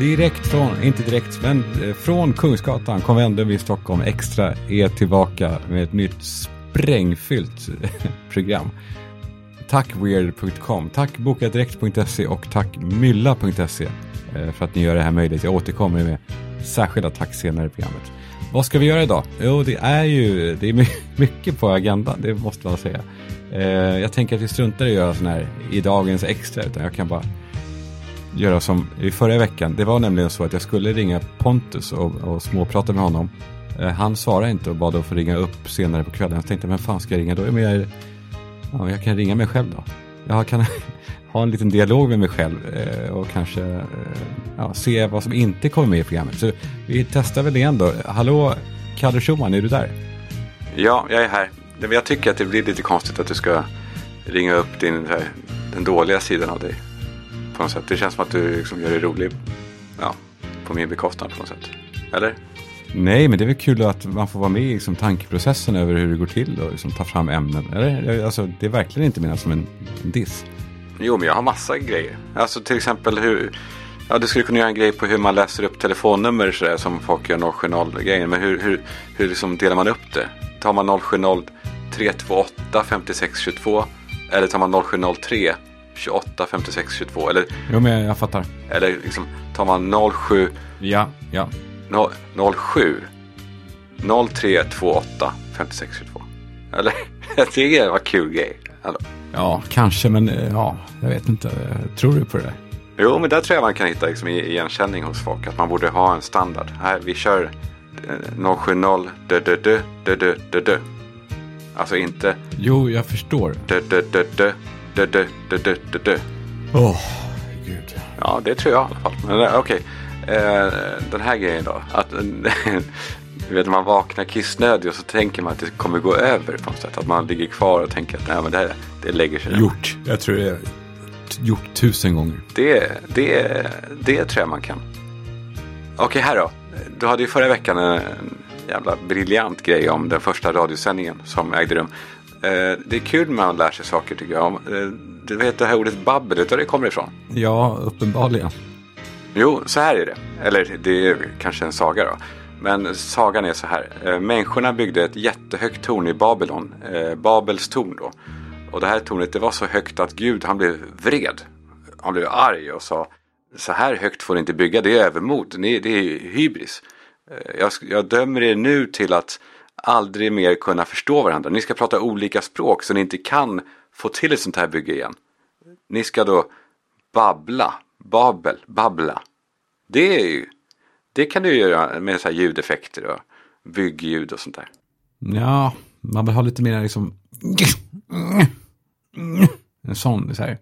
Direkt från, inte direkt, men eh, från Kungsgatan, konvendum i Stockholm, Extra är tillbaka med ett nytt sprängfyllt program. Tack weird.com, tack bokadirekt.se och tack mylla.se eh, för att ni gör det här möjligt. Jag återkommer med särskilda tack senare i programmet. Vad ska vi göra idag? Jo, det är ju det är mycket på agendan, det måste man säga. Eh, jag tänker att vi struntar i att göra sån här i dagens extra, utan jag kan bara göra som i förra veckan. Det var nämligen så att jag skulle ringa Pontus och, och småprata med honom. Eh, han svarade inte och bad att få ringa upp senare på kvällen. Jag tänkte, men fan ska jag ringa då? Men jag, ja, jag kan ringa mig själv då. Jag kan ha en liten dialog med mig själv eh, och kanske eh, ja, se vad som inte kommer med i programmet. Så vi testar väl igen då. Hallå, Kalle Schumann, är du där? Ja, jag är här. Jag tycker att det blir lite konstigt att du ska ringa upp din, den dåliga sidan av dig på något sätt. Det känns som att du liksom gör dig rolig ja, på min bekostnad på något sätt. Eller? Nej, men det är väl kul att man får vara med i liksom, tankeprocessen över hur det går till och liksom, ta fram ämnen. Eller? Alltså, det är verkligen inte menat som en, en diss. Jo, men jag har massa grejer. Alltså till exempel hur... Ja, du skulle kunna göra en grej på hur man läser upp telefonnummer sådär, som folk gör 070-grejen. Men hur, hur, hur liksom delar man upp det? Tar man 070 328 5622 eller tar man 0703 28 56 22 eller? Jo men jag fattar. Eller liksom tar man 07 Ja, ja. 07 0328 56 22 Eller? det var kul grej. Alltså. Ja, kanske men eh, ja, jag vet inte. Tror du på det? Jo, men där tror jag man kan hitta liksom, igenkänning hos folk. Att man borde ha en standard. Här, vi kör 070 dö dö dö dö dö dö dö. Alltså inte... Jo, jag förstår. Dö dö dö dö dö dö dö dö dö dö. Åh, oh, gud. Ja, det tror jag i alla fall. Men eh, okej. Okay. Eh, den här grejen då. Att, du vet, när man vaknar kissnödig och så tänker man att det kommer gå över på något sätt. Att man ligger kvar och tänker att nej, men det, här, det lägger sig. Gjort. Jag tror det är gjort tusen gånger. Det, det, det tror jag man kan. Okej, okay, här då. Du hade ju förra veckan en jävla briljant grej om den första radiosändningen som ägde rum. Eh, det är kul när man lär sig saker tycker jag. Eh, du vet det här ordet babbel, vet du det kommer ifrån? Ja, uppenbarligen. Jo, så här är det. Eller det är kanske en saga då. Men sagan är så här. Eh, människorna byggde ett jättehögt torn i Babylon. Babels torn då. Och det här tornet det var så högt att Gud han blev vred. Han blev arg och sa så här högt får ni inte bygga, det är övermod, det är hybris. Jag, jag dömer er nu till att aldrig mer kunna förstå varandra. Ni ska prata olika språk så ni inte kan få till ett sånt här bygge igen. Ni ska då babbla, babel, babbla. Det är ju, det kan du göra med så här ljudeffekter och byggljud och sånt där. Ja, man vill ha lite mer liksom en sån, så här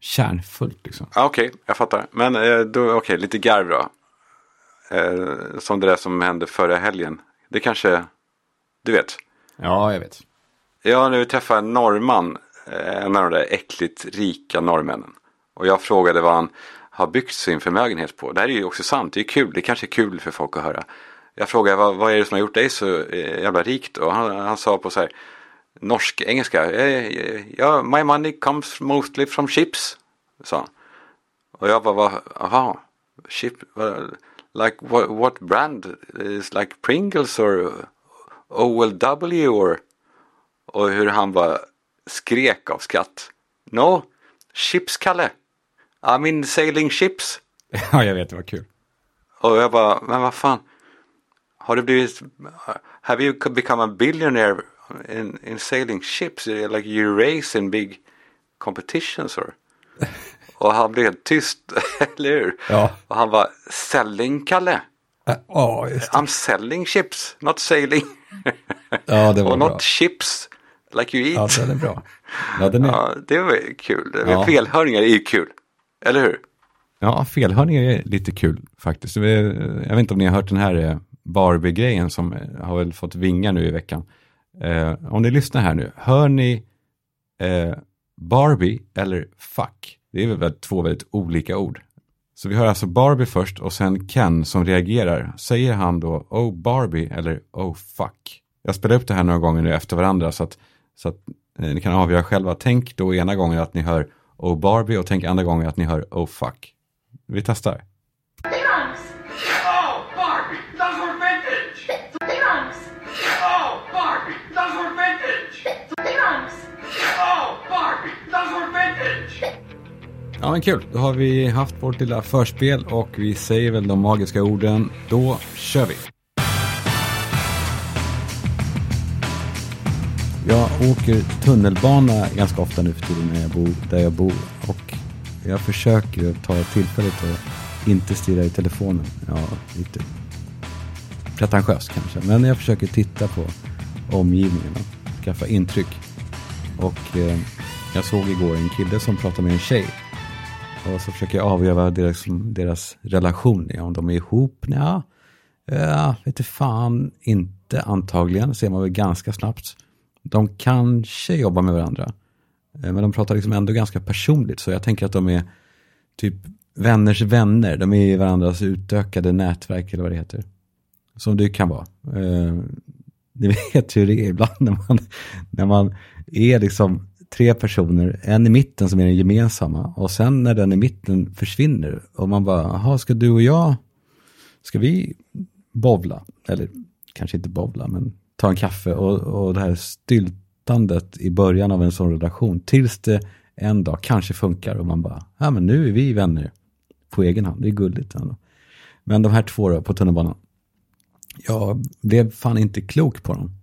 kärnfullt liksom. Okej, okay, jag fattar. Men eh, då, okej, okay, lite garv då. Eh, som det där som hände förra helgen. Det kanske du vet? Ja, jag vet. Jag har nu träffat en norrman, eh, en av de där äckligt rika norrmännen. Och jag frågade vad han har byggt sin förmögenhet på. Det här är ju också sant, det är kul, det kanske är kul för folk att höra. Jag frågade vad, vad är det som har gjort dig så eh, jävla rikt? Och han, han sa på så här norsk-engelska. Eh, ja, my money comes mostly from ships. Sa han. Och jag bara, aha, ship, like what, what brand? Is like Pringles or OLW or... Och hur han bara skrek av skratt. No, chips Kalle. I mean sailing ships. Ja, jag vet, det var kul. Och jag bara, men vad fan. Har du blivit, have you become a billionaire in, in sailing ships? Like you race in big competitions or? Och han blev tyst, eller hur? Ja. Och han var selling Kalle. Ja, uh, just det. I'm selling chips, not sailing. Ja, det var Och bra. not chips like you eat. Ja, den är bra. Ja, den är... Ja, det var kul. Ja. Felhörningar är ju kul. Eller hur? Ja, felhörningar är lite kul faktiskt. Jag vet inte om ni har hört den här eh, Barbie-grejen som eh, har väl fått vingar nu i veckan. Eh, om ni lyssnar här nu, hör ni Barbie eller fuck? Det är väl två väldigt olika ord. Så vi har alltså Barbie först och sen Ken som reagerar. Säger han då Oh Barbie eller Oh fuck? Jag spelar upp det här några gånger nu efter varandra så att, så att eh, ni kan avgöra själva. Tänk då ena gången att ni hör Oh Barbie och tänk andra gången att ni hör Oh fuck. Vi testar. Ja men kul, då har vi haft vårt lilla förspel och vi säger väl de magiska orden. Då kör vi! Jag åker tunnelbana ganska ofta nu för tiden när jag bor där jag bor. Och jag försöker ta tillfället att inte stirra i telefonen. Ja, lite pretentiöst kanske. Men jag försöker titta på omgivningen och skaffa intryck. Och eh, jag såg igår en kille som pratade med en tjej. Och så försöker jag avgöra deras, deras relation. Om de är ihop? Ja, ja eh, vet du fan inte antagligen. ser man väl ganska snabbt. De kanske jobbar med varandra. Eh, men de pratar liksom ändå ganska personligt. Så jag tänker att de är typ vänners vänner. De är i varandras utökade nätverk eller vad det heter. Som det kan vara. Eh, ni vet hur det är ibland när man, när man är liksom tre personer, en i mitten som är den gemensamma och sen när den i mitten försvinner och man bara, jaha, ska du och jag, ska vi bovla? Eller kanske inte bovla, men ta en kaffe och, och det här styltandet i början av en sån relation tills det en dag kanske funkar och man bara, ja men nu är vi vänner på egen hand, det är gulligt ändå. Men de här två då på tunnelbanan, jag blev fan inte klok på dem.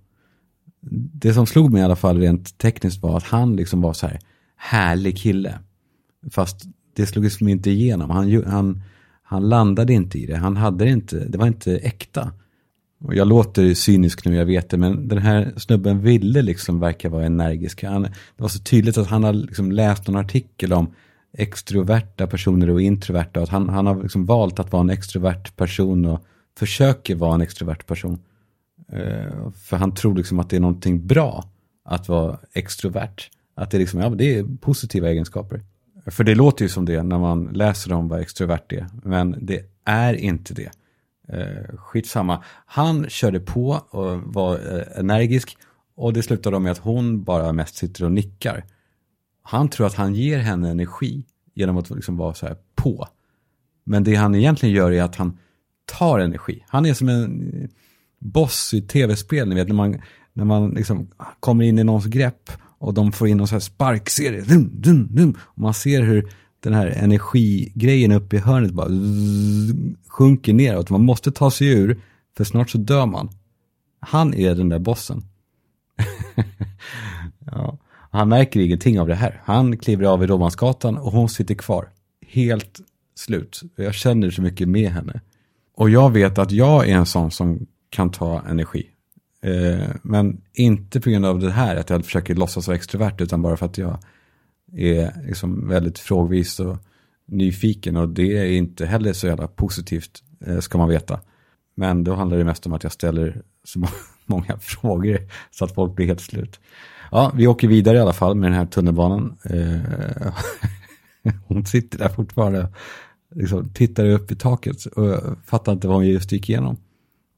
Det som slog mig i alla fall rent tekniskt var att han liksom var så här härlig kille. Fast det slog liksom inte igenom. Han, han, han landade inte i det. Han hade det inte, det var inte äkta. Och jag låter cynisk nu, jag vet det, men den här snubben ville liksom verka vara energisk. Han, det var så tydligt att han har liksom läst någon artikel om extroverta personer och introverta. Att han, han har liksom valt att vara en extrovert person och försöker vara en extrovert person. Eh, för han tror liksom att det är någonting bra att vara extrovert. Att det, är liksom, ja, det är positiva egenskaper. För det låter ju som det när man läser om vad extrovert är. Men det är inte det. Eh, skitsamma. Han körde på och var eh, energisk. Och det slutade med att hon bara mest sitter och nickar. Han tror att han ger henne energi genom att liksom vara så här på. Men det han egentligen gör är att han tar energi. Han är som en boss i tv-spel, ni vet när man, när man liksom kommer in i någons grepp och de får in någon sån här sparkserie. Dum, dum, dum. Och man ser hur den här energigrejen uppe i hörnet bara sjunker neråt. Man måste ta sig ur, för snart så dör man. Han är den där bossen. ja. Han märker ingenting av det här. Han kliver av i Romansgatan och hon sitter kvar. Helt slut. Jag känner så mycket med henne. Och jag vet att jag är en sån som kan ta energi. Eh, men inte på grund av det här, att jag försöker låtsas vara extrovert, utan bara för att jag är liksom väldigt frågvis och nyfiken. Och det är inte heller så jävla positivt, eh, ska man veta. Men då handlar det mest om att jag ställer så många frågor så att folk blir helt slut. Ja, vi åker vidare i alla fall med den här tunnelbanan. Eh, hon sitter där fortfarande liksom, tittar upp i taket och fattar inte vad hon just gick igenom.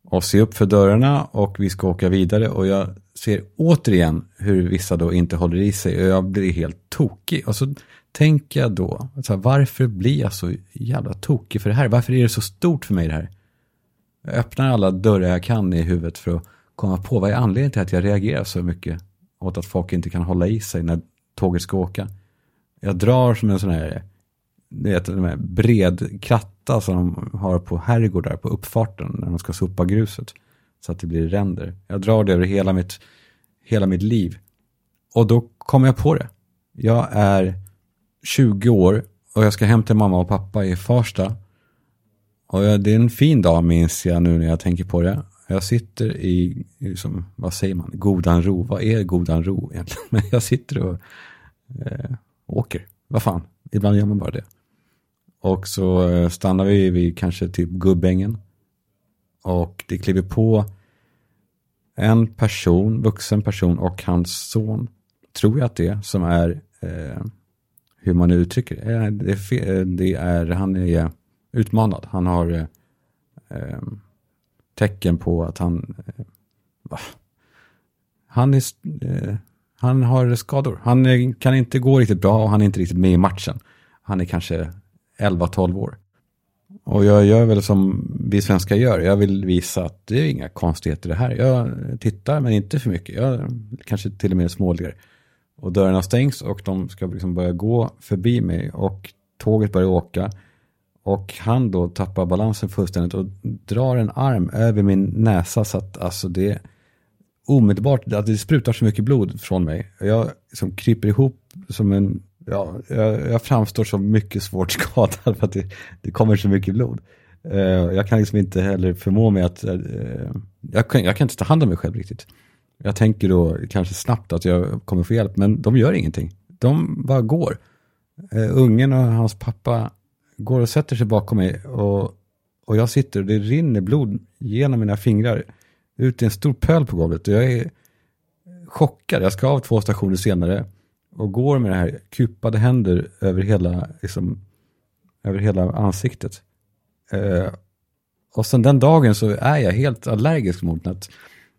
Och se upp för dörrarna och vi ska åka vidare och jag ser återigen hur vissa då inte håller i sig och jag blir helt tokig. Och så tänker jag då, alltså, varför blir jag så jävla tokig för det här? Varför är det så stort för mig det här? Jag öppnar alla dörrar jag kan i huvudet för att komma på vad är anledningen till att jag reagerar så mycket åt att folk inte kan hålla i sig när tåget ska åka. Jag drar som en sån här det är de här bred kratta som de har på herrgårdar på uppfarten när de ska sopa gruset. Så att det blir ränder. Jag drar det över hela mitt, hela mitt liv. Och då kommer jag på det. Jag är 20 år och jag ska hem till mamma och pappa i Farsta. Och jag, det är en fin dag minns jag nu när jag tänker på det. Jag sitter i, liksom, vad säger man, godan ro. Vad är godan ro egentligen? Men jag sitter och eh, åker. Vad fan, ibland gör man bara det. Och så eh, stannar vi vid kanske typ Gubbängen. Och det kliver på en person, vuxen person och hans son, tror jag att det är, som är, eh, hur man nu uttrycker det, eh, det är, eh, det är, han är utmanad. Han har eh, ehm, tecken på att han, eh, han, är, eh, han har skador. Han är, kan inte gå riktigt bra och han är inte riktigt med i matchen. Han är kanske 11-12 år. Och jag gör väl som vi svenskar gör. Jag vill visa att det är inga konstigheter det här. Jag tittar men inte för mycket. Jag kanske till och med småler. Och dörrarna stängs och de ska liksom börja gå förbi mig. Och tåget börjar åka. Och han då tappar balansen fullständigt och drar en arm över min näsa så att alltså det omedelbart, att det sprutar så mycket blod från mig. Jag liksom kryper ihop som en, ja, jag, jag framstår som mycket svårt skadad för att det, det kommer så mycket blod. Uh, jag kan liksom inte heller förmå mig att, uh, jag, kan, jag kan inte ta hand om mig själv riktigt. Jag tänker då kanske snabbt att jag kommer få hjälp, men de gör ingenting. De bara går. Uh, ungen och hans pappa går och sätter sig bakom mig och, och jag sitter och det rinner blod genom mina fingrar ut i en stor pöl på golvet. Och jag är chockad. Jag ska av två stationer senare och går med det här kupade händer över hela, liksom, över hela ansiktet. Eh, och sen den dagen så är jag helt allergisk mot att,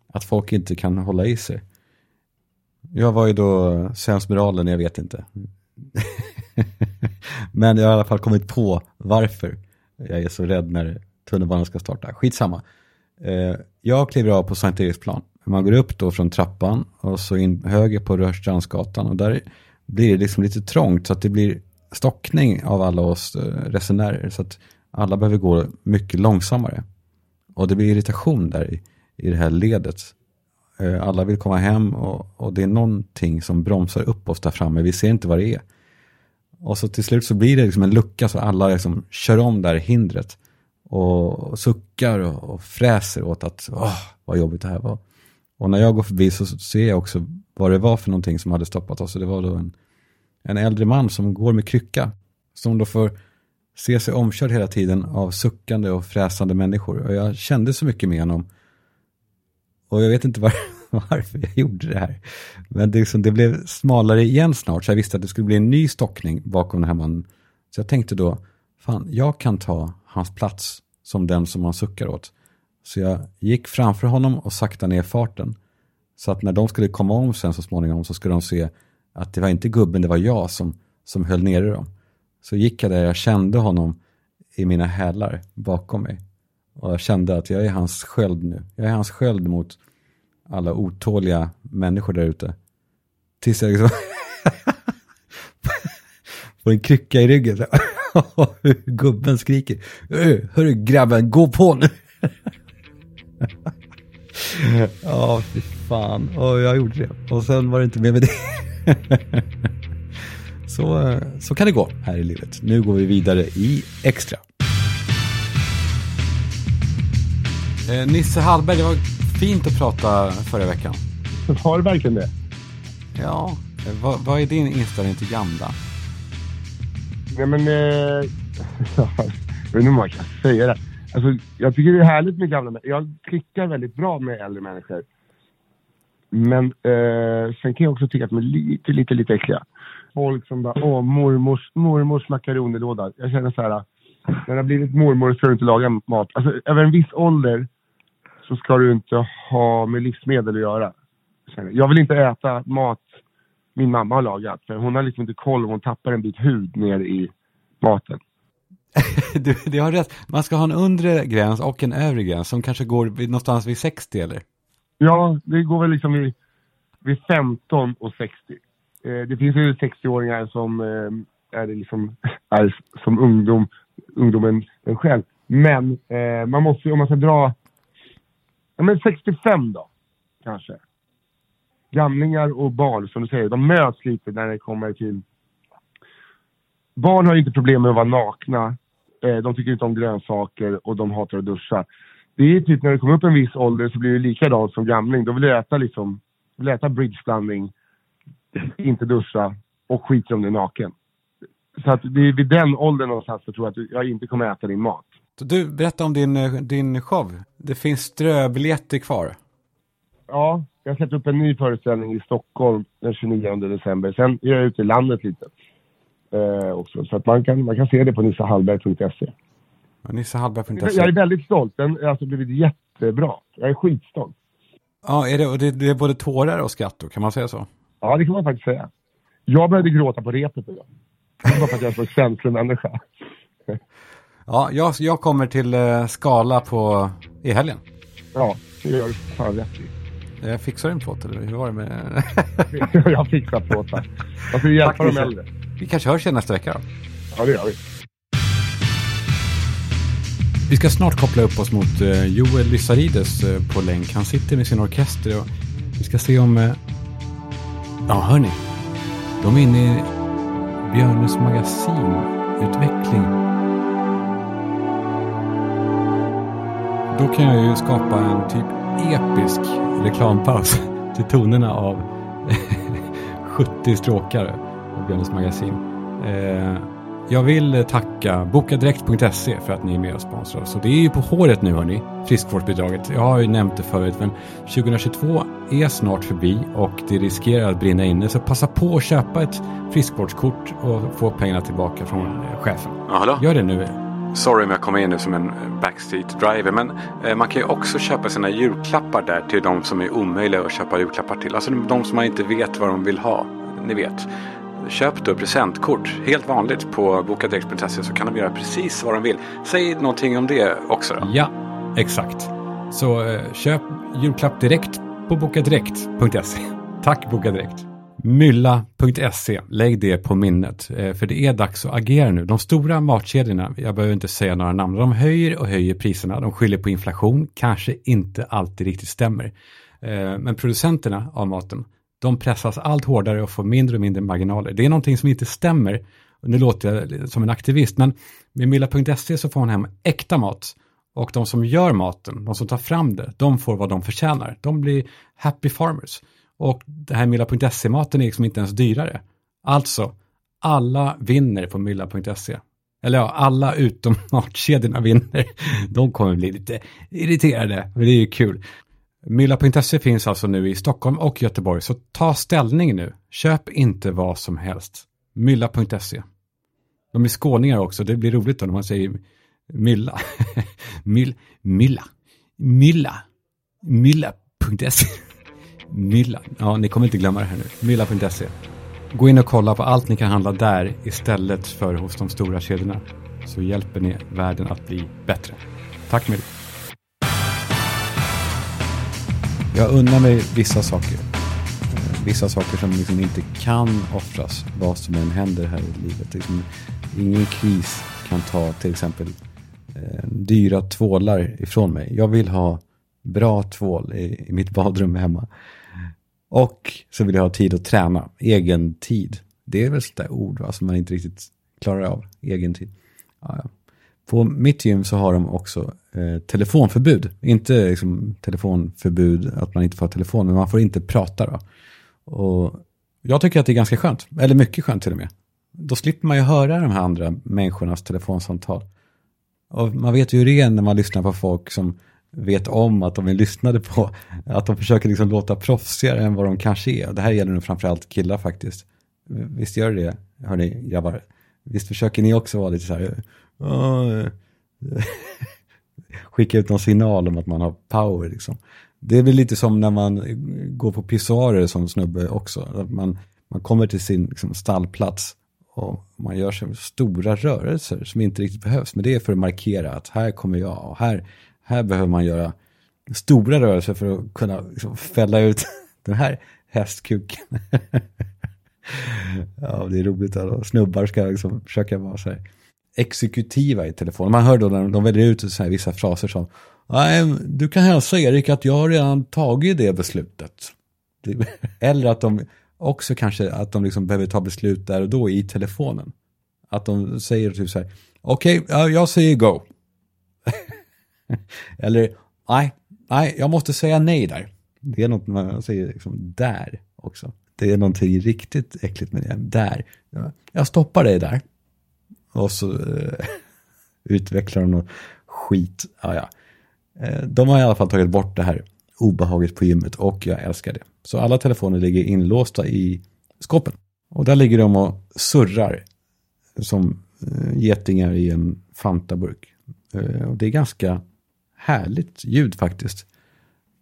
att folk inte kan hålla i sig. Jag var ju då sensmoralen, jag vet inte. Men jag har i alla fall kommit på varför jag är så rädd när tunnelbanan ska starta. Skitsamma. Eh, jag kliver av på Sankt Eriksplan. Man går upp då från trappan och så in höger på Rörstrandsgatan och där blir det liksom lite trångt så att det blir stockning av alla oss eh, resenärer så att alla behöver gå mycket långsammare. Och det blir irritation där i, i det här ledet. Eh, alla vill komma hem och, och det är någonting som bromsar upp oss där framme. Vi ser inte vad det är. Och så till slut så blir det liksom en lucka så alla liksom kör om där hindret. Och suckar och, och fräser åt att åh, vad jobbigt det här var. Och när jag går förbi så ser jag också vad det var för någonting som hade stoppat oss. Och det var då en, en äldre man som går med krycka. Som då får se sig omkörd hela tiden av suckande och fräsande människor. Och jag kände så mycket med honom. Och jag vet inte var, varför jag gjorde det här. Men det, liksom, det, blev smalare igen snart, så jag visste att det skulle bli en ny stockning bakom den här mannen. Så jag tänkte då, fan, jag kan ta hans plats som den som han suckar åt. Så jag gick framför honom och sakta ner farten. Så att när de skulle komma om sen så småningom så skulle de se att det var inte gubben, det var jag som, som höll nere dem. Så gick jag där, jag kände honom i mina hälar bakom mig. Och jag kände att jag är hans sköld nu. Jag är hans sköld mot alla otåliga människor där ute. Tills jag liksom får en krycka i ryggen. Gubben skriker. Hörru grabben, gå på nu. Ja, fy fan. Och jag gjorde det. Och sen var det inte mer med det. Så, så kan det gå här i livet. Nu går vi vidare i Extra. Eh, Nisse Hallberg, det var fint att prata förra veckan. Var det verkligen det? Ja, vad, vad är din inställning till gamla? Nej men, eh, jag vet inte om man kan säga det. Alltså, jag tycker det är härligt med gamla människor. Jag klickar väldigt bra med äldre människor. Men eh, sen kan jag också tycka att de är lite, lite, lite äckliga. Folk som bara, åh mormors, mormors makaronilåda. Jag känner så här, när det har blivit mormor ska du inte laga mat. Alltså över en viss ålder så ska du inte ha med livsmedel att göra. Jag vill inte äta mat min mamma har lagat. För hon har liksom inte koll om hon tappar en bit hud ner i maten. du, du har rätt. Man ska ha en undre gräns och en övre gräns som kanske går någonstans vid 60 eller? Ja, det går väl liksom vid, vid 15 och 60. Eh, det finns ju 60-åringar som eh, är, liksom, är som ungdom, ungdomen eh, själv. Men eh, man måste ju, om man ska dra, ja men 65 då, kanske. Gamlingar och barn, som du säger, de möts lite när det kommer till... Barn har inte problem med att vara nakna. Eh, de tycker inte om grönsaker och de hatar att duscha. Det är typ när det kommer upp en viss ålder så blir det likadant som gamling. Då vill du äta liksom, vill äta bridgeblandning, inte duscha och skiter om du är naken. Så att det är vid den åldern någonstans så tror jag att jag inte kommer äta din mat. Du, berätta om din, eh, din show. Det finns ströbiljetter kvar. Ja, jag har släppt upp en ny föreställning i Stockholm den 29 december. Sen är jag ute i landet lite eh, också. Så att man kan, man kan se det på nissahallberg.se. Nissahallberg.se. Jag är väldigt stolt. Den har alltså blivit jättebra. Jag är skitstolt. Ja, är det, och det, det är både tårar och skratt då, kan man säga så? Ja, det kan man faktiskt säga. Jag började gråta på repet idag. Det var för att jag är så känslomänniska. ja, jag, jag kommer till uh, Skala på, i helgen. Ja, det gör du fan rätt i. Jag fixar en plåt eller hur var det med? jag fixar plåtar. Jag ska hjälpa de äldre. Vi kanske hörs igen nästa vecka då? Ja, det gör vi. Vi ska snart koppla upp oss mot eh, Joel Lysarides eh, på länk. Han sitter med sin orkester och vi ska se om... eh, Ja, hörni. De är inne i Björnes magasinutveckling. Då kan jag ju skapa en typ episk reklampaus till tonerna av 70 stråkar Björnes magasin. Eh, jag vill tacka bokadirekt.se för att ni är med och sponsrar oss. Och det är ju på håret nu hörni, friskvårdsbidraget. Jag har ju nämnt det förut, men 2022 är snart förbi och det riskerar att brinna inne. Så passa på att köpa ett friskvårdskort och få pengarna tillbaka från eh, chefen. Hallå? Gör det nu. Sorry om jag kommer in nu som en eh, backstreet driver. Men eh, man kan ju också köpa sina julklappar där till de som är omöjliga att köpa julklappar till. Alltså de som man inte vet vad de vill ha. Ni vet. Köp då presentkort. Helt vanligt på bokadirekt.se så kan de göra precis vad de vill. Säg någonting om det också då. Ja, exakt. Så eh, köp julklapp direkt på bokadirekt.se. Tack Bokadirekt. Mylla.se, lägg det på minnet. Eh, för det är dags att agera nu. De stora matkedjorna, jag behöver inte säga några namn, de höjer och höjer priserna. De skyller på inflation, kanske inte alltid riktigt stämmer. Eh, men producenterna av maten, de pressas allt hårdare och får mindre och mindre marginaler. Det är någonting som inte stämmer. Nu låter jag som en aktivist, men med Milla.se så får hon hem äkta mat. Och de som gör maten, de som tar fram det, de får vad de förtjänar. De blir happy farmers. Och det här Milla.se-maten är liksom inte ens dyrare. Alltså, alla vinner på Milla.se. Eller ja, alla utom matkedjorna vinner. De kommer bli lite irriterade, men det är ju kul. Mylla.se finns alltså nu i Stockholm och Göteborg, så ta ställning nu. Köp inte vad som helst. Mylla.se. De är skåningar också, det blir roligt då när man säger Mylla. Myll, mylla. Mylla. Mylla.se. Mylla. Ja, ni kommer inte glömma det här nu. Mylla.se. Gå in och kolla på allt ni kan handla där istället för hos de stora kedjorna. Så hjälper ni världen att bli bättre. Tack Mylla. Jag unnar mig vissa saker. Eh, vissa saker som liksom inte kan offras, vad som än händer här i livet. Liksom, ingen kris kan ta till exempel eh, dyra tvålar ifrån mig. Jag vill ha bra tvål i, i mitt badrum hemma. Och så vill jag ha tid att träna, egen tid. Det är väl sådär ord va, som man inte riktigt klarar av, egen tid. Ja, ja. På mitt gym så har de också eh, telefonförbud. Inte liksom, telefonförbud att man inte får ha telefon, men man får inte prata. Då. Och jag tycker att det är ganska skönt, eller mycket skönt till och med. Då slipper man ju höra de här andra människornas telefonsamtal. Och man vet ju hur det är när man lyssnar på folk som vet om att de är lyssnade på. Att de försöker liksom låta proffsigare än vad de kanske är. Det här gäller nog framförallt killar faktiskt. Visst gör det, hörni grabbar? Visst försöker ni också vara lite så här, Eh, skicka ut någon signal om att man har power liksom. Det är väl lite som när man går på pissoarer som snubbe också. Att man, man kommer till sin liksom, stallplats och man gör så stora rörelser som inte riktigt behövs. Men det är för att markera att här kommer jag och här, här behöver man göra stora rörelser för att kunna liksom, fälla ut den här hästkuken. ja, det är roligt att snubbar ska liksom försöka vara så här exekutiva i telefonen. Man hör då när de väljer ut så här vissa fraser som Nej, du kan hälsa Erik att jag har redan tagit det beslutet. Eller att de också kanske att de liksom behöver ta beslut där och då i telefonen. Att de säger typ så här, okej, okay, jag säger go. Eller, nej, nej, jag måste säga nej där. Det är något man säger liksom där också. Det är någonting riktigt äckligt med det. Där. Jag stoppar dig där. Och så eh, utvecklar de något skit. Ah, ja. Eh, de har i alla fall tagit bort det här obehaget på gymmet och jag älskar det. Så alla telefoner ligger inlåsta i skåpen. Och där ligger de och surrar som eh, getingar i en Fanta-burk. Eh, och det är ganska härligt ljud faktiskt.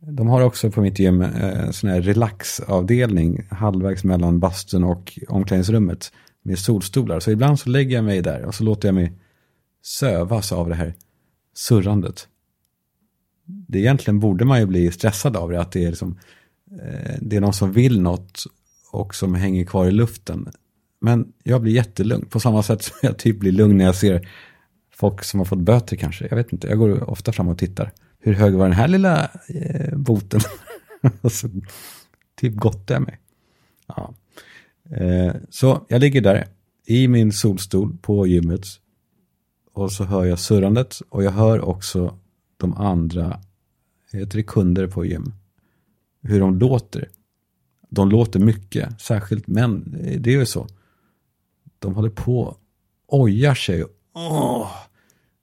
De har också på mitt gym en sån här relaxavdelning halvvägs mellan bastun och omklädningsrummet med solstolar. Så ibland så lägger jag mig där och så låter jag mig sövas av det här surrandet. Det egentligen borde man ju bli stressad av det, att det är, liksom, eh, det är någon som vill något och som hänger kvar i luften. Men jag blir jättelugn. På samma sätt som jag typ blir lugn när jag ser folk som har fått böter kanske. Jag vet inte, jag går ofta fram och tittar. Hur hög var den här lilla eh, boten? och så typ gottar jag mig. Ja. Eh, så jag ligger där i min solstol på gymmet. Och så hör jag surrandet och jag hör också de andra, heter det kunder på gym, hur de låter. De låter mycket, särskilt män, det är ju så. De håller på, ojar sig, åh,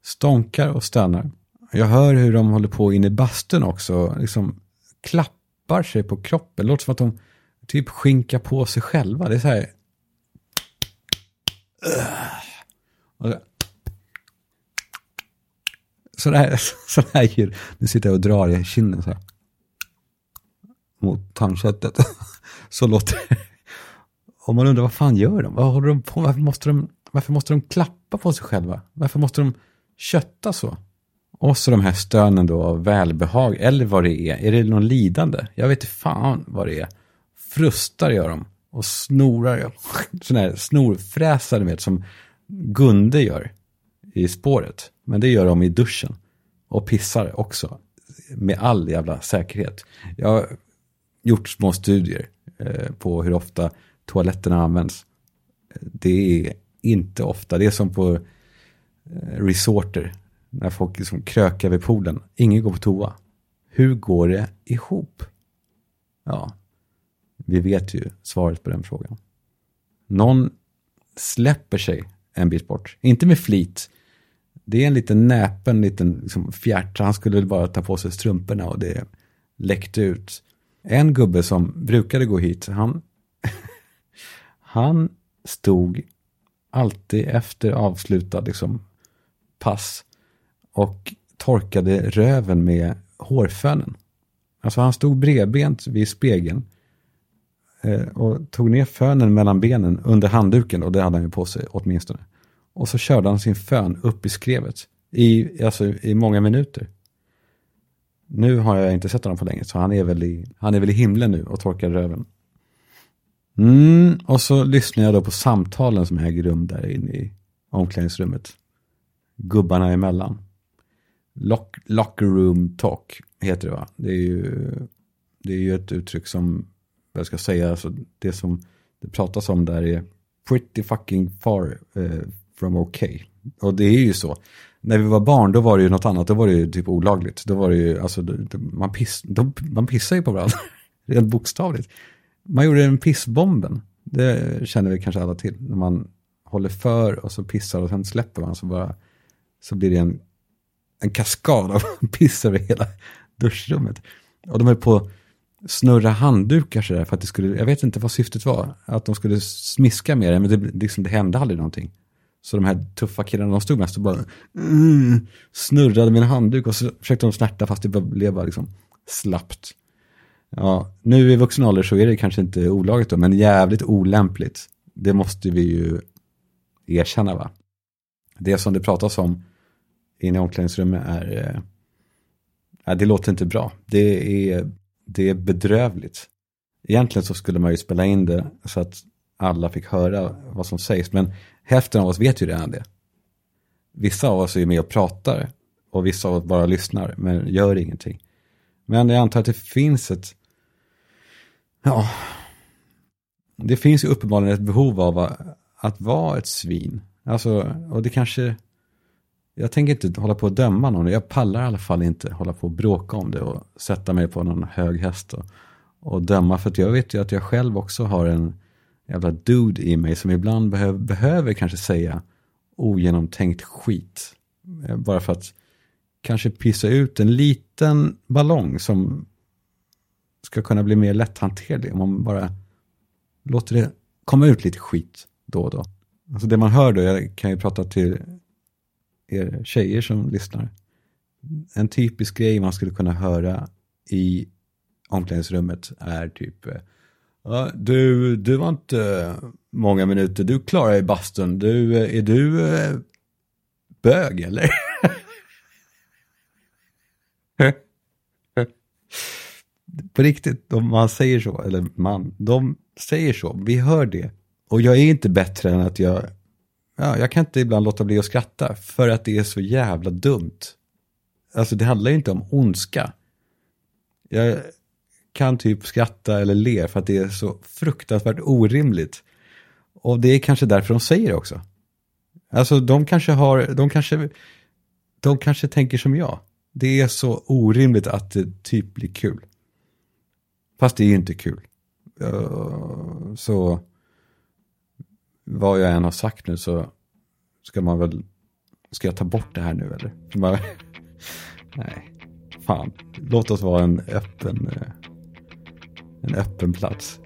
stånkar och stannar. Jag hör hur de håller på inne i bastun också, liksom klappar sig på kroppen. Det låter som att de typ skinka på sig själva. Det är så här. Sådana här, så här ljud. Nu sitter jag och drar i kinden så här. Mot tandköttet. Så låter det. Och man undrar vad fan gör de? Vad håller de på Varför måste de, varför måste de klappa på sig själva? Varför måste de kötta så? Och så de här stönen då av välbehag, eller vad det är. Är det någon lidande? Jag vet inte fan vad det är. Frustar gör de. Och snorar, sådana här snorfräsare med som Gunde gör i spåret. Men det gör de i duschen. Och pissar också. Med all jävla säkerhet. Jag har gjort små studier eh, på hur ofta toaletterna används. Det är inte ofta. Det är som på eh, resorter när folk liksom krökar vid poolen. Ingen går på toa. Hur går det ihop? Ja, vi vet ju svaret på den frågan. Någon släpper sig en bit bort. Inte med flit. Det är en liten näpen liten liksom, fjärt. Han skulle bara ta på sig strumporna och det läckte ut. En gubbe som brukade gå hit, han, han stod alltid efter avslutad liksom, pass och torkade röven med hårfönen. Alltså han stod bredbent vid spegeln Eh, och tog ner fönen mellan benen under handduken och det hade han ju på sig åtminstone. Och så körde han sin fön upp i skrevet i, alltså, i många minuter. Nu har jag inte sett honom på länge så han är väl i, han är väl i himlen nu och torkar röven. Mm, och så lyssnar jag då på samtalen som äger rum där inne i omklädningsrummet. Gubbarna emellan. Lock, locker room talk heter det va? Det är ju, det är ju ett uttryck som, vad jag ska säga, alltså det som det pratas om där är pretty fucking far eh, from okay. Och det är ju så. När vi var barn då var det ju något annat, då var det ju typ olagligt. Då var det ju, alltså, man, piss, då, man pissade ju på varandra, rent bokstavligt. Man gjorde en pissbomben, det känner vi kanske alla till. När man håller för och så pissar och sen släpper man så bara, så blir det en en kaskad av piss över hela duschrummet. Och de är på snurra handdukar sådär för att det skulle, jag vet inte vad syftet var, att de skulle smiska med det, men det, liksom, det hände aldrig någonting. Så de här tuffa killarna, de stod mest och bara mm, snurrade med en handduk och så försökte de snärta fast det blev bara liksom slappt. Ja, nu i vuxen ålder så är det kanske inte olagligt då, men jävligt olämpligt. Det måste vi ju erkänna va. Det som det pratas om inne i omklädningsrummet är, eh, det låter inte bra. Det är, det är bedrövligt. Egentligen så skulle man ju spela in det så att alla fick höra vad som sägs, men hälften av oss vet ju redan det. Vissa av oss är med och pratar och vissa av oss bara lyssnar, men gör ingenting. Men jag antar att det finns ett, ja, det finns ju uppenbarligen ett behov av att vara ett svin. Alltså, och det kanske, jag tänker inte hålla på att döma någon. Jag pallar i alla fall inte hålla på och bråka om det och sätta mig på någon hög häst och, och döma. För att jag vet ju att jag själv också har en jävla dude i mig som ibland behöver, behöver kanske säga ogenomtänkt skit. Eh, bara för att kanske pissa ut en liten ballong som ska kunna bli mer lätthanterlig. Om man bara låter det komma ut lite skit då och då. Alltså det man hör då, jag kan ju prata till er tjejer som lyssnar. En typisk grej man skulle kunna höra i omklädningsrummet är typ eh, ja, du, du var inte många minuter, du klarar i bastun. Du, eh, är du eh, bög eller? På riktigt, om man säger så, eller man, de säger så, vi hör det Och jag är inte bättre än att jag, ja, jag kan inte ibland låta bli att skratta för att det är så jävla dumt. Alltså det handlar ju inte om ondska. Jag kan typ skratta eller le för att det är så fruktansvärt orimligt. Och det är kanske därför de säger det också. Alltså de kanske har, de kanske, de kanske tänker som jag. Det är så orimligt att det typ blir kul. Fast det är ju inte kul. Så vad jag än har sagt nu så ska man väl, ska jag ta bort det här nu eller? nej, fan. Låt oss vara en öppen, eh, en öppen plats.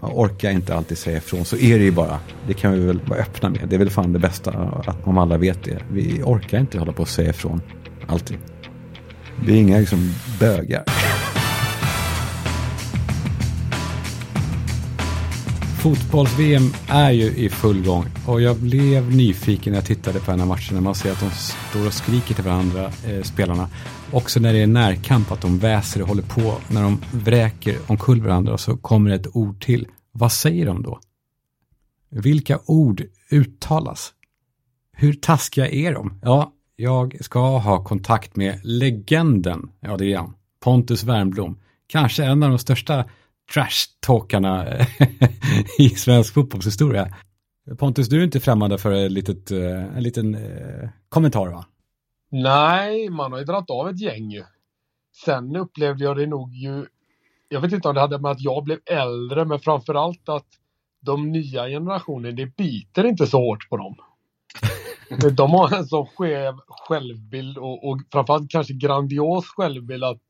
Man orkar inte alltid säga ifrån, så är det ju bara. Det kan vi väl vara öppna med. Det är väl fan det bästa om alla vet det. Vi orkar inte hålla på och säga ifrån alltid. Vi är inga liksom bögar. Fotbolls-VM är ju i full gång och jag blev nyfiken när jag tittade på den här matchen när man ser att de står och skriker till varandra, eh, spelarna. Också när det är närkamp, att de väser och håller på, när de vräker omkull varandra och så kommer ett ord till. Vad säger de då? Vilka ord uttalas? Hur taskiga är de? Ja, jag ska ha kontakt med legenden, ja det är han, Pontus Wernbloom. Kanske en av de största trash-talkarna i svensk fotbollshistoria. Pontus, du är inte främmande för ett litet, eh, en liten eh, kommentar va? Nej, man har ju dragit av ett gäng ju. Sen upplevde jag det nog ju, jag vet inte om det hade med att jag blev äldre, men framförallt att de nya generationen, det biter inte så hårt på dem. de har en så skev självbild och, och framförallt kanske grandios självbild att,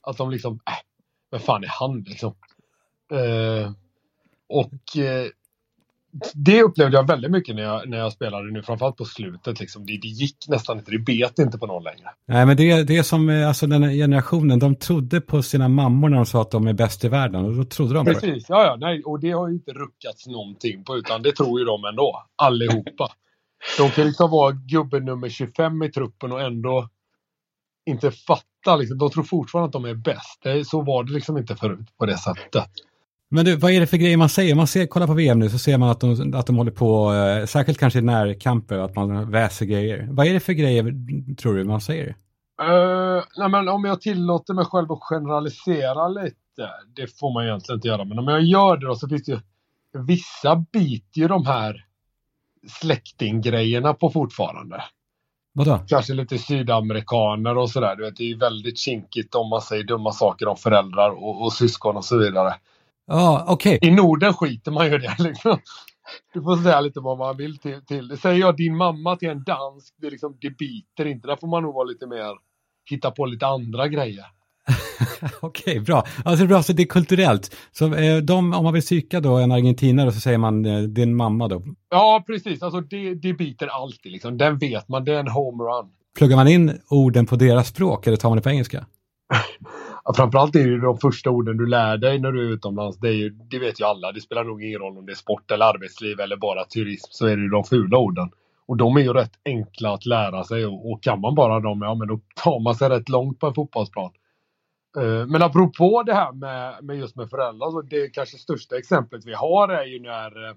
att de liksom, äh, vem fan är han liksom? Eh, och eh, det upplevde jag väldigt mycket när jag, när jag spelade nu, framförallt på slutet. Liksom. Det, det gick nästan inte, det bet inte på någon längre. Nej, men det, det är som eh, alltså, den här generationen, de trodde på sina mammor när de sa att de är bäst i världen och då trodde de Precis, på det. Precis, ja, ja, nej, och det har ju inte ruckats någonting på, utan det tror ju de ändå, allihopa. De kan liksom vara gubben nummer 25 i truppen och ändå inte fatta. Liksom. De tror fortfarande att de är bäst. så var det liksom inte förut på det sättet. Men du, vad är det för grejer man säger? Man ser, kollar på VM nu så ser man att de, att de håller på, eh, särskilt kanske i närkamper, att man väser grejer. Vad är det för grejer tror du man säger? Uh, nej men om jag tillåter mig själv att generalisera lite, det får man egentligen inte göra, men om jag gör det då så finns det ju vissa biter ju de här släktinggrejerna på fortfarande. Vadå? Kanske lite sydamerikaner och sådär. Du vet, det är ju väldigt kinkigt om man säger dumma saker om föräldrar och, och syskon och så vidare. Ja, ah, okej. Okay. I Norden skiter man ju det liksom. Du får säga lite vad man vill till. till. Säger jag din mamma till en dansk, det, liksom, det biter inte. Där får man nog vara lite mer, hitta på lite andra grejer. Okej, okay, bra. Alltså bra, så det är kulturellt. Så eh, de, om man vill psyka då en argentinare så säger man eh, din mamma då? Ja, precis. Alltså det, det biter alltid liksom. Den vet man, det är en homerun. Pluggar man in orden på deras språk eller tar man det på engelska? ja, framförallt är det de första orden du lär dig när du är utomlands. Det, är ju, det vet ju alla. Det spelar nog ingen roll om det är sport eller arbetsliv eller bara turism så är det de fula orden. Och de är ju rätt enkla att lära sig och, och kan man bara dem, ja men då tar man sig rätt långt på en fotbollsplan. Eh, men apropå det här med, med just med föräldrar, så det kanske största exemplet vi har är ju när eh,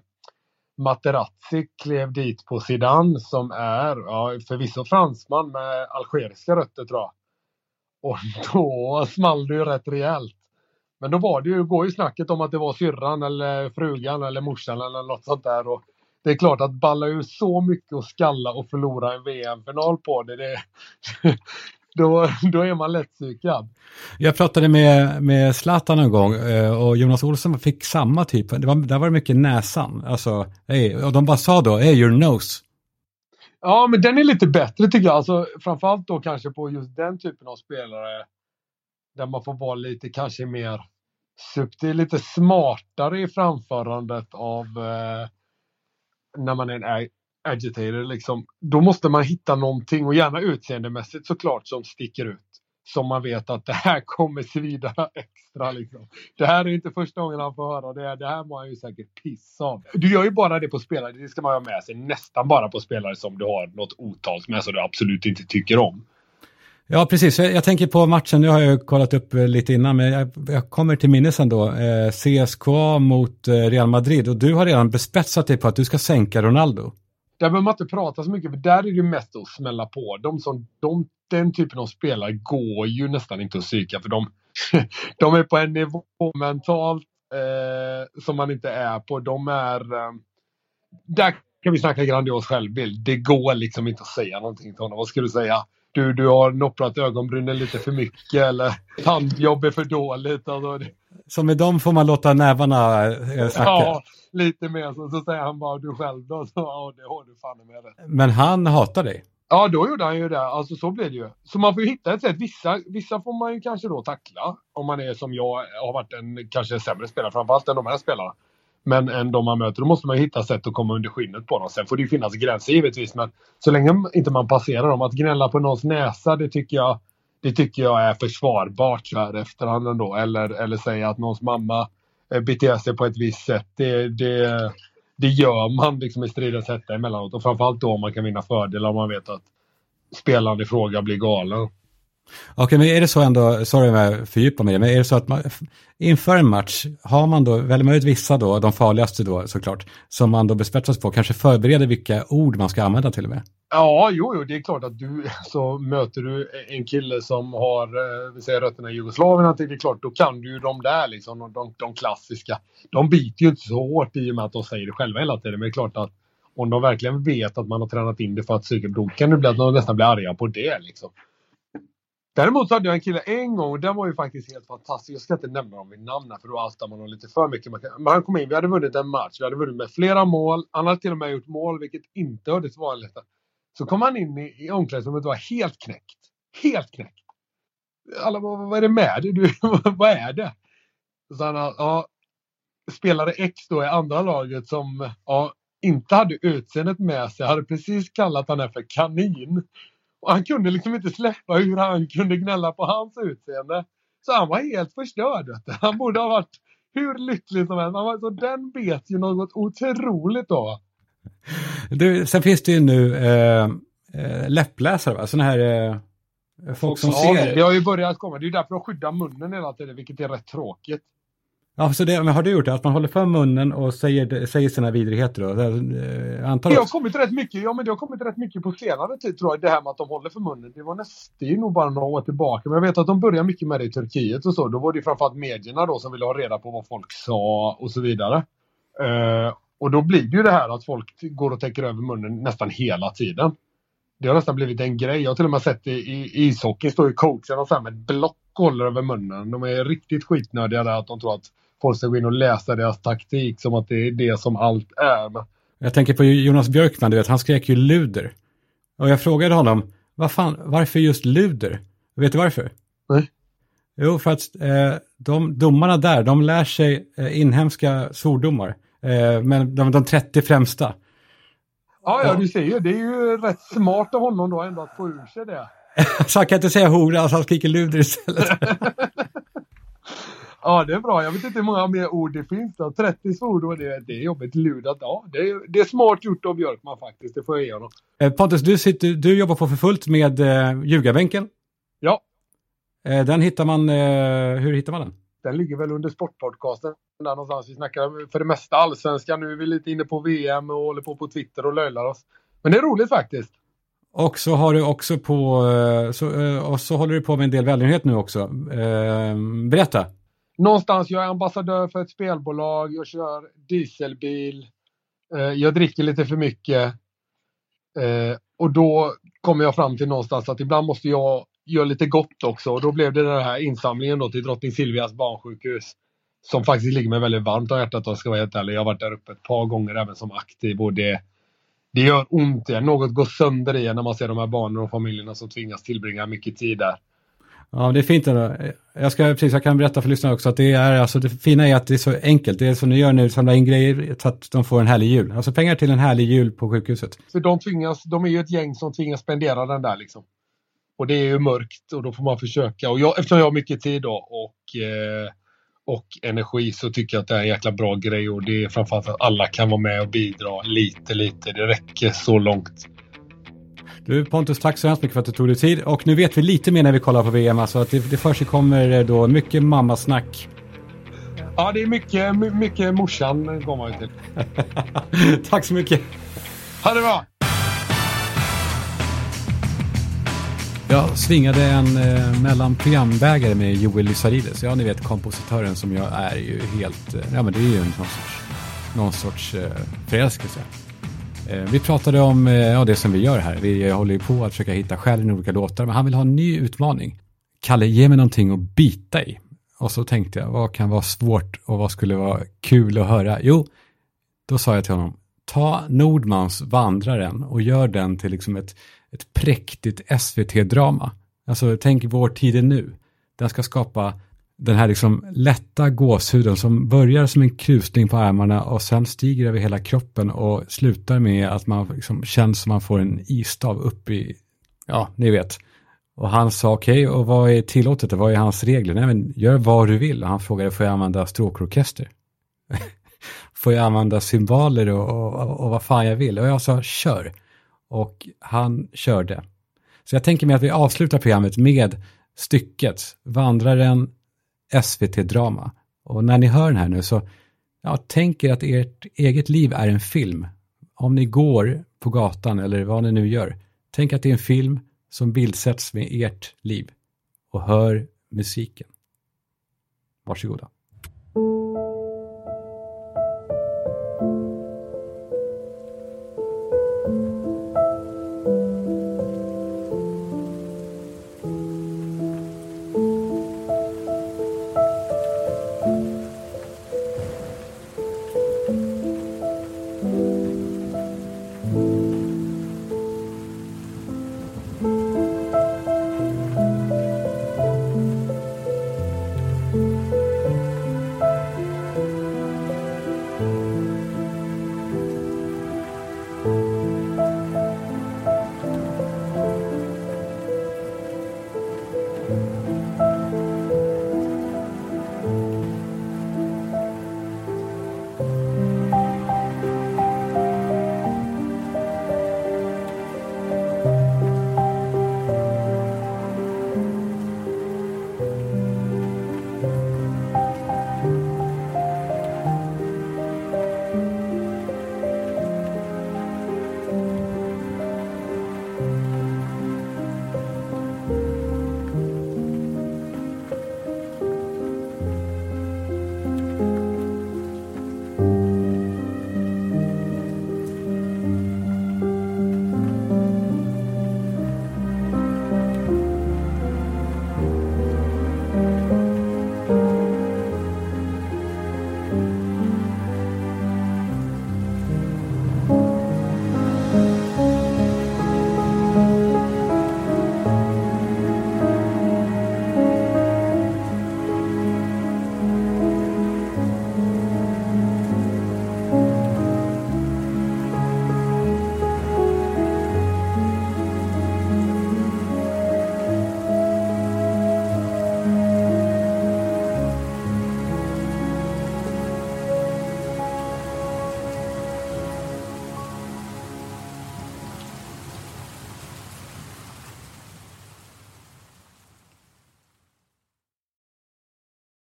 Materazzi klev dit på Zidane som är ja, förvisso fransman med algeriska rötter tror jag. Och då small det ju rätt rejält. Men då var det ju, går ju snacket om att det var syrran eller frugan eller morsan eller något sånt där. Och det är klart att balla ur så mycket och skalla och förlora en VM-final på det, det, då, då är man lättpsykad. Jag pratade med, med Zlatan en gång eh, och Jonas Olsson fick samma typ, det var, där var det mycket näsan. Alltså, hey, och de bara sa då, hey your nose. Ja, men den är lite bättre tycker jag. Alltså, framförallt då kanske på just den typen av spelare. Där man får vara lite kanske mer subtil, lite smartare i framförandet av eh, när man är agitator liksom, då måste man hitta någonting och gärna utseendemässigt såklart som sticker ut. Som man vet att det här kommer svida extra liksom. Det här är inte första gången han får höra det. Det här mår han ju säkert piss av. Du gör ju bara det på spelare, det ska man ha med sig nästan bara på spelare som du har något otalt med som du absolut inte tycker om. Ja, precis. Jag, jag, tänker på matchen, nu har jag kollat upp eh, lite innan, men jag, jag kommer till minnes ändå. Eh, CSKA mot eh, Real Madrid och du har redan bespetsat dig på att du ska sänka Ronaldo. Där behöver man inte prata så mycket, för där är det mest att smälla på. De som, de, den typen av spelare går ju nästan inte att psyka, för de, de är på en nivå mentalt eh, som man inte är på. De är... Eh, där kan vi snacka grandios självbild. Det går liksom inte att säga någonting till honom. Vad ska du säga? Du, du har nopprat ögonbrynen lite för mycket eller tandjobb är för dåligt. Alltså. Så med dem får man låta nävarna eh, snacka? Ja, lite mer så. Så säger han bara du själv då. Så, ja, det har du fan med det. Men han hatar dig? Ja, då gjorde han ju det. Alltså så blir det ju. Så man får ju hitta ett sätt. Vissa, vissa får man ju kanske då tackla. Om man är som jag har varit en kanske sämre spelare, framförallt än de här spelarna. Men än de man möter. Då måste man ju hitta sätt att komma under skinnet på dem. Sen får det ju finnas gränser givetvis. Men så länge inte man passerar dem. Att gnälla på någons näsa, det tycker jag, det tycker jag är försvarbart så här efterhand ändå. Eller, eller säga att någons mamma eh, beter sig på ett visst sätt. Det, det, det gör man liksom i stridens hetta emellanåt. Och framförallt då om man kan vinna fördelar om man vet att spelaren i fråga blir galen. Okej, men är det så ändå, sorry om jag fördjupar mig, men är det så att man, inför en match har man då, väljer man ut vissa då, de farligaste då såklart, som man då bespetsas på, kanske förbereder vilka ord man ska använda till och med? Ja, jo, jo, det är klart att du, så möter du en kille som har, eh, vi säger rötterna i Jugoslavien, det är klart, då kan du ju de där liksom, de, de klassiska. De biter ju inte så hårt i och med att de säger det själva hela tiden, men det är klart att om de verkligen vet att man har tränat in det för att psyka, blod kan det bli att de nästan blir arga på det liksom. Däremot så hade jag en kille en gång och den var ju faktiskt helt fantastisk. Jag ska inte nämna dem vid namn för då outar man dem lite för mycket. Men han kom in, vi hade vunnit en match. Vi hade vunnit med flera mål. Han hade till och med gjort mål, vilket inte hördes vanligt. Så kom han in i, i omklädningsrummet och var helt knäckt. Helt knäckt. Alla bara, vad är det med dig? Du, vad är det? Så han, ja, spelare X då i andra laget som ja, inte hade utseendet med sig, hade precis kallat han för kanin. Och han kunde liksom inte släppa hur han kunde gnälla på hans utseende. Så han var helt förstörd. Han borde ha varit hur lycklig som helst. Var, så den bet ju något otroligt då. Du, sen finns det ju nu eh, eh läppläsare, va? sådana här eh, folk som ja, ser. Det har ju börjat komma. Det är därför de skyddar munnen hela tiden, vilket är rätt tråkigt. Ja, så det, har du gjort det? Att man håller för munnen och säger, säger sina vidrigheter då? Eh, antar det har kommit rätt mycket, ja men det har kommit rätt mycket på senare tid tror jag, det här med att de håller för munnen. Det var nästan, det är nog bara några år tillbaka, men jag vet att de började mycket med det i Turkiet och så. Då var det framförallt medierna då som ville ha reda på vad folk sa och så vidare. Uh, och då blir det ju det här att folk går och täcker över munnen nästan hela tiden. Det har nästan blivit en grej. Jag har till och med sett i, i ishockey, står ju coacherna så här med ett block håller över munnen. De är riktigt skitnödiga där att de tror att folk ska gå in och läsa deras taktik som att det är det som allt är. Jag tänker på Jonas Björkman, du vet, han skrek ju luder. Och jag frågade honom, vad fan, varför just luder? Vet du varför? Nej. Jo, för att eh, de domarna där, de lär sig eh, inhemska svordomar. Eh, men de, de 30 främsta. Ja, ja, du ser ju. Det är ju rätt smart av honom då ändå att få ur sig det. så han kan inte säga hora, så han skriker luder istället. Ja, det är bra. Jag vet inte hur många mer ord det finns. Då. 30 svordom, det, det är jobbigt ludat. Ja, det är, det är smart gjort av Björkman faktiskt. Det får jag ge honom. Eh, Pontus, du, sitter, du jobbar på för fullt med eh, ljugarbänken. Ja. Eh, den hittar man, eh, hur hittar man den? Den ligger väl under Sportpodcasten. Där någonstans. Vi snackar för det mesta allsvenska. Nu är vi lite inne på VM och håller på på Twitter och löjlar oss. Men det är roligt faktiskt. Och så har du också på, eh, så, eh, och så håller du på med en del välgörenhet nu också. Eh, berätta någonstans, jag är ambassadör för ett spelbolag, jag kör dieselbil, jag dricker lite för mycket. Och då kommer jag fram till någonstans att ibland måste jag göra lite gott också. Och då blev det den här insamlingen då till Drottning Silvias barnsjukhus. Som faktiskt ligger mig väldigt varmt om hjärtat om jag ska vara helt ärlig. Jag har varit där uppe ett par gånger även som aktiv och det, det gör ont. Något går sönder i en när man ser de här barnen och familjerna som tvingas tillbringa mycket tid där. Ja, det är fint ändå. Jag, ska, precis, jag kan berätta för lyssnarna också att det är alltså det fina är att det är så enkelt. Det är som ni gör nu, samla in grejer så att de får en härlig jul. Alltså pengar till en härlig jul på sjukhuset. För de tvingas, de är ju ett gäng som tvingas spendera den där liksom. Och det är ju mörkt och då får man försöka. Och jag, eftersom jag har mycket tid då och, eh, och energi så tycker jag att det är en jäkla bra grej och det är framförallt att alla kan vara med och bidra lite, lite. Det räcker så långt. Du Pontus, tack så hemskt mycket för att du tog dig tid. Och nu vet vi lite mer när vi kollar på VM. Alltså att det, det kommer då mycket mammasnack. Ja, det är mycket, mycket morsan går man ju till. tack så mycket. Ha det bra! Jag svingade en eh, mellan programbägare med Joel Lysarides. Ja, ni vet kompositören som jag är ju helt, eh, ja men det är ju någon sorts, någon sorts eh, förälskelse. Eh, vi pratade om eh, ja, det som vi gör här. Vi eh, håller ju på att försöka hitta själen i olika låtar, men han vill ha en ny utmaning. Kalle, ge mig någonting att bita i. Och så tänkte jag, vad kan vara svårt och vad skulle vara kul att höra? Jo, då sa jag till honom, ta Nordmans Vandraren och gör den till liksom ett, ett präktigt SVT-drama. Alltså tänk vår tid är nu. Den ska skapa den här liksom lätta gåshuden som börjar som en krusning på armarna och sen stiger över hela kroppen och slutar med att man liksom känns som man får en istav upp i, ja, ni vet. Och han sa okej, okay, och vad är tillåtet? Vad är hans regler? Nej, men gör vad du vill. Och han frågade, får jag använda stråkorkester? får jag använda symboler och, och, och vad fan jag vill? Och jag sa, kör. Och han körde. Så jag tänker mig att vi avslutar programmet med stycket Vandraren SVT-drama. Och när ni hör den här nu så ja, tänk er att ert eget liv är en film. Om ni går på gatan eller vad ni nu gör, tänk att det är en film som bildsätts med ert liv och hör musiken. Varsågoda.